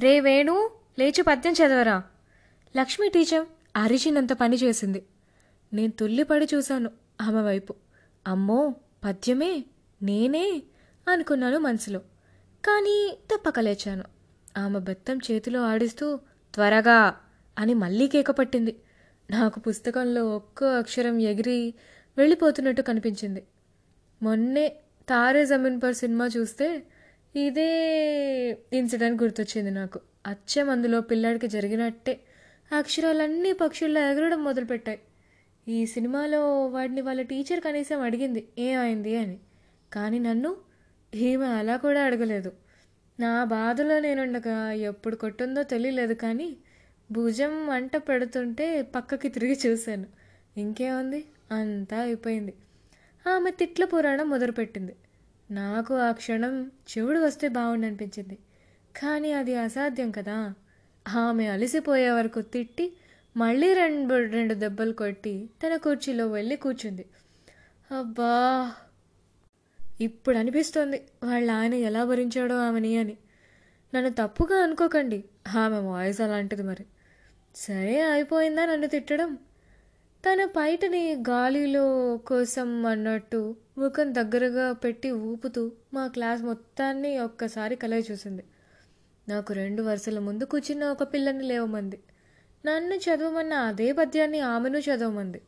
రే వేణు లేచి పద్యం చదవరా. లక్ష్మి టీచర్ అరిచినంత పని చేసింది. నేను తుల్లిపడి చూశాను ఆమె వైపు. అమ్మో పద్యమే? నేనే? అనుకున్నాను మనసులో. కానీ తప్పక లేచాను ఆమె బెత్తం చేతిలో ఆడిస్తూ త్వరగా! అని మళ్ళీ కేక పట్టింది. నాకు పుస్తకంలో ఒక్క అక్షరం ఎగిరి వెళ్ళిపోతున్నట్టు కనిపించింది. మొన్నే తారే జమీన్ పర్ సినిమా చూస్తే ఇదే ఇన్సిడెంట్ గుర్తొచ్చింది నాకు. అచ్చం అందులో పిల్లాడికి జరిగినట్టే అక్షరాలన్నీ పక్షుల్లో ఎగరడం మొదలుపెట్టాయి. ఈ సినిమాలో వాడిని వాళ్ళ టీచర్ కనీసం అడిగింది ఏమైంది అని. కానీ నన్ను ఈమె అలా కూడా అడగలేదు. నా బాధలో నేనుండగా ఎప్పుడు కొట్టుందో తెలియలేదు కానీ భుజం వంట పెడుతుంటే పక్కకి తిరిగి చూశాను. ఇంకేముంది? అంతా అయిపోయింది. ఆమె తిట్ల పురాణం మొదలుపెట్టింది. నాకు ఆ క్షణం చెవుడు వస్తే బాగుండనిపించింది కానీ అది అసాధ్యం కదా. ఆమె అలసిపోయే వరకు తిట్టి మళ్ళీ రెండు రెండు దెబ్బలు కొట్టి తన కుర్చీలో వెళ్ళి కూర్చుంది. అబ్బా! ఇప్పుడు అనిపిస్తోంది వాళ్ళ ఆయన ఎలా భరించాడో ఆమెని అని. నన్ను తప్పుగా అనుకోకండి. ఆమె వాయిస్ అలాంటిది మరి. సరే అయిపోయిందా నన్ను తిట్టడం? తన పైటని గాలిలో కోసం అన్నట్టు ముఖం దగ్గరగా పెట్టి ఊపుతూ మా క్లాస్ మొత్తాన్ని ఒక్కసారి కలయి చూసింది. నాకు రెండు వరుసల ముందు కూర్చున్న ఒక పిల్లని లేవమంది. నన్ను చదవమన్న అదే పద్యాన్ని ఆమెను చదవమంది.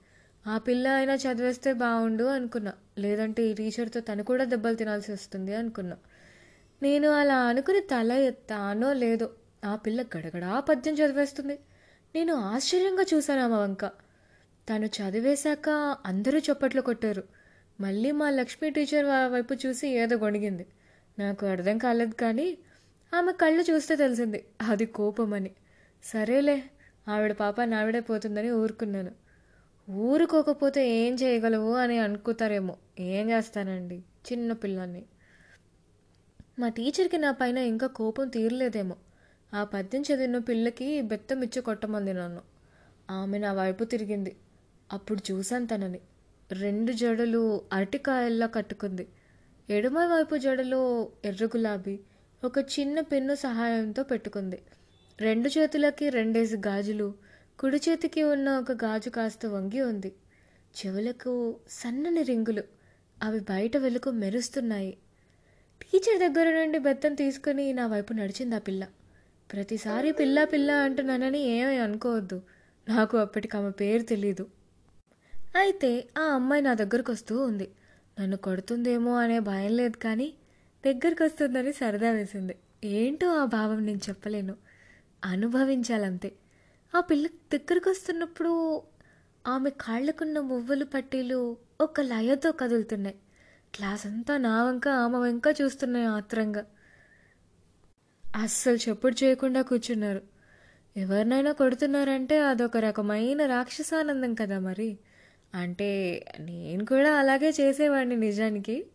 ఆ పిల్ల అయినా చదివేస్తే బాగుండు అనుకున్నా. లేదంటే ఈ టీచర్తో తను కూడా దెబ్బలు తినాల్సి వస్తుంది అనుకున్నా. నేను అలా అనుకుని తల ఎత్తానో లేదో ఆ పిల్ల గడగడా పద్యం చదివేస్తుంది. నేను ఆశ్చర్యంగా చూశాను ఆమె వంక. తను చదివేశాక అందరూ చప్పట్లు కొట్టారు. మళ్ళీ మా లక్ష్మీ టీచర్ వైపు చూసి ఏదో గొణిగింది. నాకు అర్థం కాలేదు కానీ ఆమె కళ్ళు చూస్తే తెలిసింది. అది కోపమని. సరేలే ఆవిడ పాప నావిడే పోతుందని ఊరుకున్నాను. ఊరుకోకపోతే ఏం చేయగలవు అని అనుకుతారేమో. ఏం చేస్తానండి? చిన్న పిల్లాన్ని. మా టీచర్కి నా పైన ఇంకా కోపం తీరలేదేమో. ఆ పద్యం చదివిన పిల్లకి బెత్తం ఇచ్చి కొట్టమంది నన్ను. ఆమె నా వైపు తిరిగింది. అప్పుడు చూశాను తనని. రెండు జడలు అరటికాయల్లా కట్టుకుంది. ఎడమ వైపు జడలో ఎర్ర గులాబీ ఒక చిన్న పెన్ను సహాయంతో పెట్టుకుంది. రెండు చేతులకి రెండేసి గాజులు కుడి చేతికి ఉన్న ఒక గాజు కాస్త వంగి ఉంది. చెవులకు సన్నని రింగులు అవి బయట వెలుగు మెరుస్తున్నాయి. టీచర్ దగ్గర నుండి బెత్తం తీసుకుని నా వైపు నడిచింది ఆ పిల్ల. ప్రతిసారి పిల్ల పిల్ల అంటున్నానని ఏమీ అనుకోవద్దు. నాకు అప్పటికి ఆమె పేరు తెలీదు. అయితే ఆ అమ్మాయి నా దగ్గరకు వస్తూ ఉంది. నన్ను కొడుతుందేమో అనే భయం లేదు కానీ దగ్గరికి వస్తుందని సరదా వేసింది. ఏంటో ఆ భావం నేను చెప్పలేను. అనుభవించాలంతే. ఆ పిల్ల దగ్గరకు వస్తున్నప్పుడు ఆమె కాళ్ళకున్న మువ్వలు పట్టీలు ఒక లయతో కదులుతున్నాయి. క్లాస్ అంతా నా వంక ఆమె వెంక చూస్తున్నాయి ఆత్రంగా. అస్సలు చెప్పుడు చేయకుండా కూర్చున్నారు. ఎవరినైనా కొడుతున్నారంటే అదొక రకమైన రాక్షసానందం కదా మరి. అంటే నేను కూడా అలాగే చేసేవాడిని నిజానికి.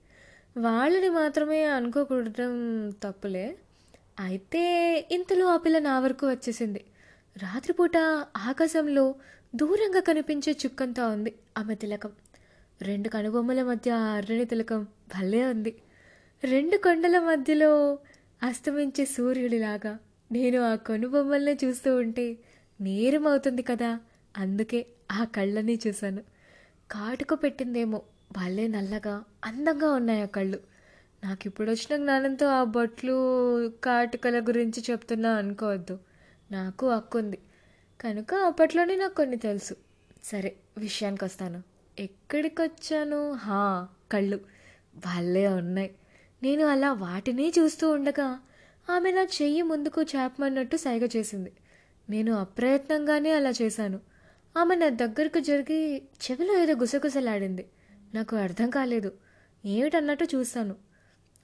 వాళ్ళని మాత్రమే అనుకోకూడటం తప్పులే. అయితే ఇంతలో ఆ పిల్ల నా వరకు వచ్చేసింది. రాత్రిపూట ఆకాశంలో దూరంగా కనిపించే చుక్కంతా ఉంది ఆమె తిలకం. రెండు కనుబొమ్మల మధ్య అర్రని తిలకం భలే ఉంది. రెండు కొండల మధ్యలో అస్తమించే సూర్యుడిలాగా నేను ఆ కనుబొమ్మల్ని చూస్తూ ఉంటే నేరమవుతుంది కదా. అందుకే ఆ కళ్ళని చూశాను. కాటుకు పెట్టిందేమో. భలే నల్లగా అందంగా ఉన్నాయి ఆ కళ్ళు. నాకు ఇప్పుడు వచ్చిన జ్ఞానంతో ఆ బొట్లు కాటుకల గురించి చెప్తున్నా అనుకోవద్దు. నాకు హక్కుంది. కనుక అప్పట్లోనే నాకు కొన్ని తెలుసు. సరే విషయానికి వస్తాను ఎక్కడికి వచ్చాను హా కళ్ళు. భలే ఉన్నాయి. నేను అలా వాటినే చూస్తూ ఉండగా ఆమె నా చెయ్యి ముందుకు చాపమన్నట్టు సైగ చేసింది. నేను అప్రయత్నంగానే అలా చేశాను. ఆమె నా దగ్గరకు జరిగి చెవిలో ఏదో గుసగుసలాడింది. నాకు అర్థం కాలేదు. ఏమిటన్నట్టు చూస్తాను.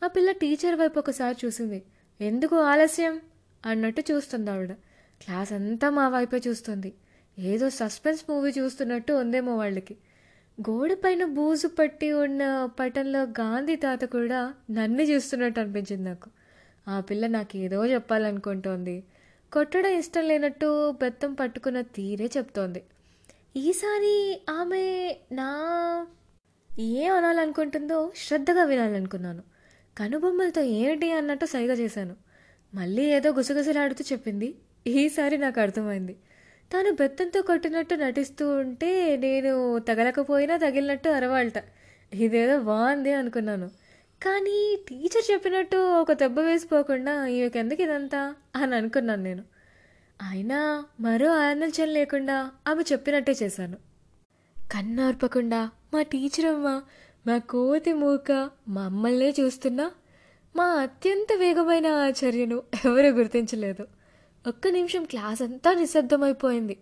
ఆ పిల్ల టీచర్ వైపు ఒకసారి చూసింది. ఎందుకు ఆలస్యం? అన్నట్టు చూస్తుంది ఆవిడ. క్లాస్ అంతా మా వైపే చూస్తుంది. ఏదో సస్పెన్స్ మూవీ చూస్తున్నట్టు ఉందేమో వాళ్ళకి. గోడపైన బూజు పట్టి ఉన్న పటంలో గాంధీ తాత కూడా నన్ను చూస్తున్నట్టు అనిపించింది నాకు. ఆ పిల్ల నాకు ఏదో చెప్పాలనుకుంటోంది. కొట్టడం ఇష్టం లేనట్టు బెత్తం పట్టుకున్న తీరే చెప్తోంది. ఈసారి ఆమె నా ఏం అనాలనుకుంటుందో శ్రద్ధగా వినాలనుకున్నాను. కనుబొమ్మలతో ఏంటి అన్నట్టు సరిగా చేశాను. మళ్ళీ ఏదో గుసగుసలాడుతూ చెప్పింది. ఈసారి నాకు అర్థమైంది. తాను బెత్తంతో కొట్టినట్టు నటిస్తూ ఉంటే నేను తగలకపోయినా తగిలినట్టు అరవాళ్ట ఇదేదో బాగుంది అనుకున్నాను. కానీ టీచర్ చెప్పినట్టు ఒక దెబ్బ వేసిపోకుండా ఈమెకెందుకు ఇదంతా? అని అనుకున్నాను నేను. అయినా మరో ఆనందం లేకుండా ఆమె చెప్పినట్టే చేశాను. కన్నార్పకుండా మా టీచర్ అమ్మ మా కోతి మూక మమ్మల్నే చూస్తున్నా. మా అత్యంత వేగమైన ఆచార్యను ఎవరు గుర్తించలేదు. ఒక్క నిమిషం క్లాస్ అంతా నిశ్శబ్దమైపోయింది.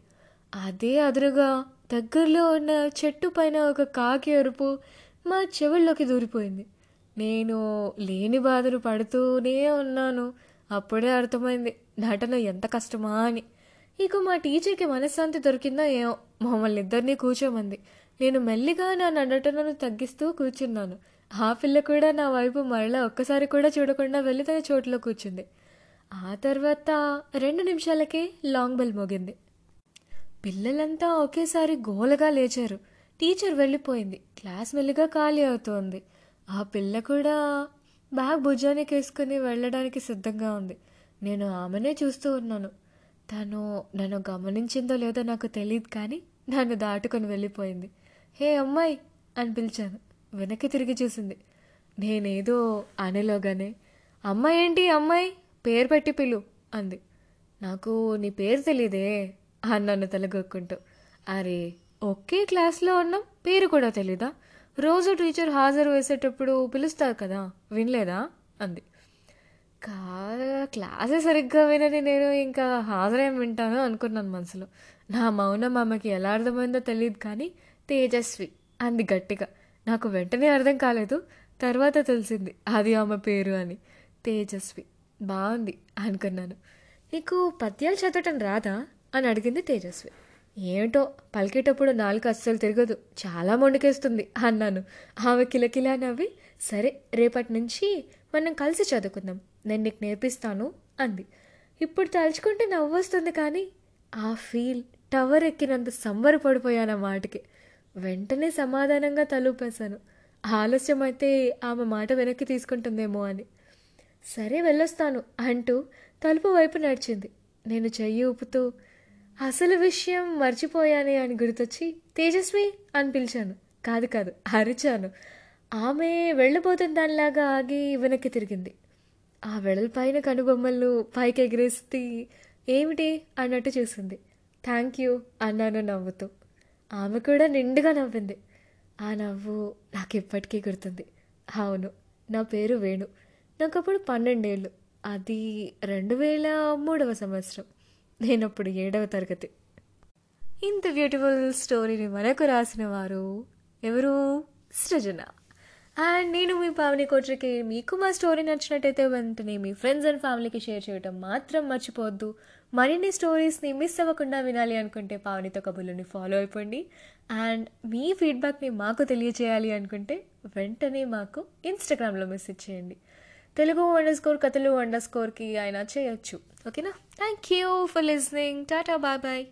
అదే అదురుగా దగ్గరలో ఉన్న చెట్టు పైన ఒక కాకి అరుపు మా చెవుల్లోకి దూరిపోయింది. నేను లేని బాధలు పడుతూనే ఉన్నాను. అప్పుడే అర్థమైంది. నటన ఎంత కష్టమా అని. ఇక మా టీచర్కి మనశ్శాంతి దొరికిందో ఏమో. మమ్మల్ని ఇద్దరినీ కూర్చోమంది. నేను మెల్లిగా నా నటనను తగ్గిస్తూ కూర్చున్నాను. ఆ పిల్ల కూడా నా వైపు మరలా ఒక్కసారి కూడా చూడకుండా వెళ్ళి తన చోటులో కూర్చుంది. ఆ తర్వాత రెండు నిమిషాలకే లాంగ్ బెల్ మోగింది. పిల్లలంతా ఒకేసారి గోలగా లేచారు. టీచర్ వెళ్ళిపోయింది. క్లాస్ మెల్లిగా ఖాళీ అవుతోంది. ఆ పిల్ల కూడా బ్యాగ్ భుజానికి వేసుకుని వెళ్ళడానికి సిద్ధంగా ఉంది. నేను ఆమెనే చూస్తూ ఉన్నాను. తను నన్ను గమనించిందో లేదో నాకు తెలియదు కానీ నన్ను దాటుకొని వెళ్ళిపోయింది. హే అమ్మాయి! అని పిలిచాను. వెనక్కి తిరిగి చూసింది. నేనేదో అనేలోగానే అమ్మాయి ఏంటి అమ్మాయి? పేరు పెట్టి పిలు అంది. నాకు నీ పేరు తెలీదే అన్నాను తలగొక్కుంటూ. అరే ఒకే క్లాస్లో ఉన్నాం పేరు కూడా తెలీదా? రోజు టీచర్ హాజరు వేసేటప్పుడు పిలుస్తారు కదా వినలేదా? అంది. క్లాసే సరిగ్గా వినని నేను ఇంకా హాజరేం వింటాను అనుకున్నాను మనసులో. నా మౌనం ఆమెకి ఎలా అర్థమైందో తెలియదు కానీ తేజస్వి అంది గట్టిగా. నాకు వెంటనే అర్థం కాలేదు తర్వాత తెలిసింది అది ఆమె పేరు అని. తేజస్వి బాగుంది అనుకున్నాను. నీకు పద్యాలు చదవటం రాదా? అని అడిగింది తేజస్వి. ఏమిటో పలికేటప్పుడు నాలుగు అస్సలు తిరగదు చాలా మొండికేస్తుంది అన్నాను. ఆమె కిలకిలా నవ్వి సరే రేపటి నుంచి మనం కలిసి చదువుకుందాం. నేను నీకు నేర్పిస్తాను అంది. ఇప్పుడు తలుచుకుంటే నవ్వొస్తుంది కానీ ఆ ఫీల్ టవర్ ఎక్కినంత సంబరపడిపోయాను ఆ మాటకి. వెంటనే సమాధానంగా తలూపేశాను. ఆలస్యం అయితే ఆమె మాట వెనక్కి తీసుకుంటుందేమో అని. సరే వెళ్ళొస్తాను అంటూ తలుపు వైపు నడిచింది. నేను చెయ్యి ఊపుతూ అసలు విషయం మర్చిపోయానే అని గుర్తొచ్చి తేజస్వి అని పిలిచాను. కాదు కాదు అరిచాను. ఆమె వెళ్ళబోతున్న దానిలాగా ఆగి వెనక్కి తిరిగింది. ఆ వెడల్పైన కనుబొమ్మలు పైకి ఎగిరేస్తే ఏమిటి అన్నట్టు చూసింది. థ్యాంక్ యూ అన్నాను నవ్వుతూ. ఆమె కూడా నిండుగా నవ్వింది. ఆ నవ్వు నాకు ఇప్పటికీ గుర్తుంది. అవును నా పేరు వేణు. నాకు అప్పుడు పన్నెండేళ్ళు. అది రెండు వేల మూడవ సంవత్సరం. నేను అప్పుడు ఏడవ తరగతి. ఇంత బ్యూటిఫుల్ స్టోరీని మనకు రాసిన వారు ఎవరు? సృజన. అండ్ నేను మీ పావని కోట్రికి మీకు మా స్టోరీ నచ్చినట్టయితే వెంటనే మీ ఫ్రెండ్స్ అండ్ ఫ్యామిలీకి షేర్ చేయడం మాత్రం మర్చిపోవద్దు. మరిన్ని స్టోరీస్ని మిస్ అవ్వకుండా వినాలి అనుకుంటే పావనితో కబుర్లని ఫాలో అయిపోండి. అండ్ మీ ఫీడ్బ్యాక్ని మాకు తెలియజేయాలి అనుకుంటే వెంటనే మాకు ఇన్స్టాగ్రామ్లో మెసేజ్ చేయండి. తెలుగు అండర్ స్కోర్ కథలు అండర్ స్కోర్కి ఆయన చేయొచ్చు. ఓకేనా thank you for listening ta-ta bye bye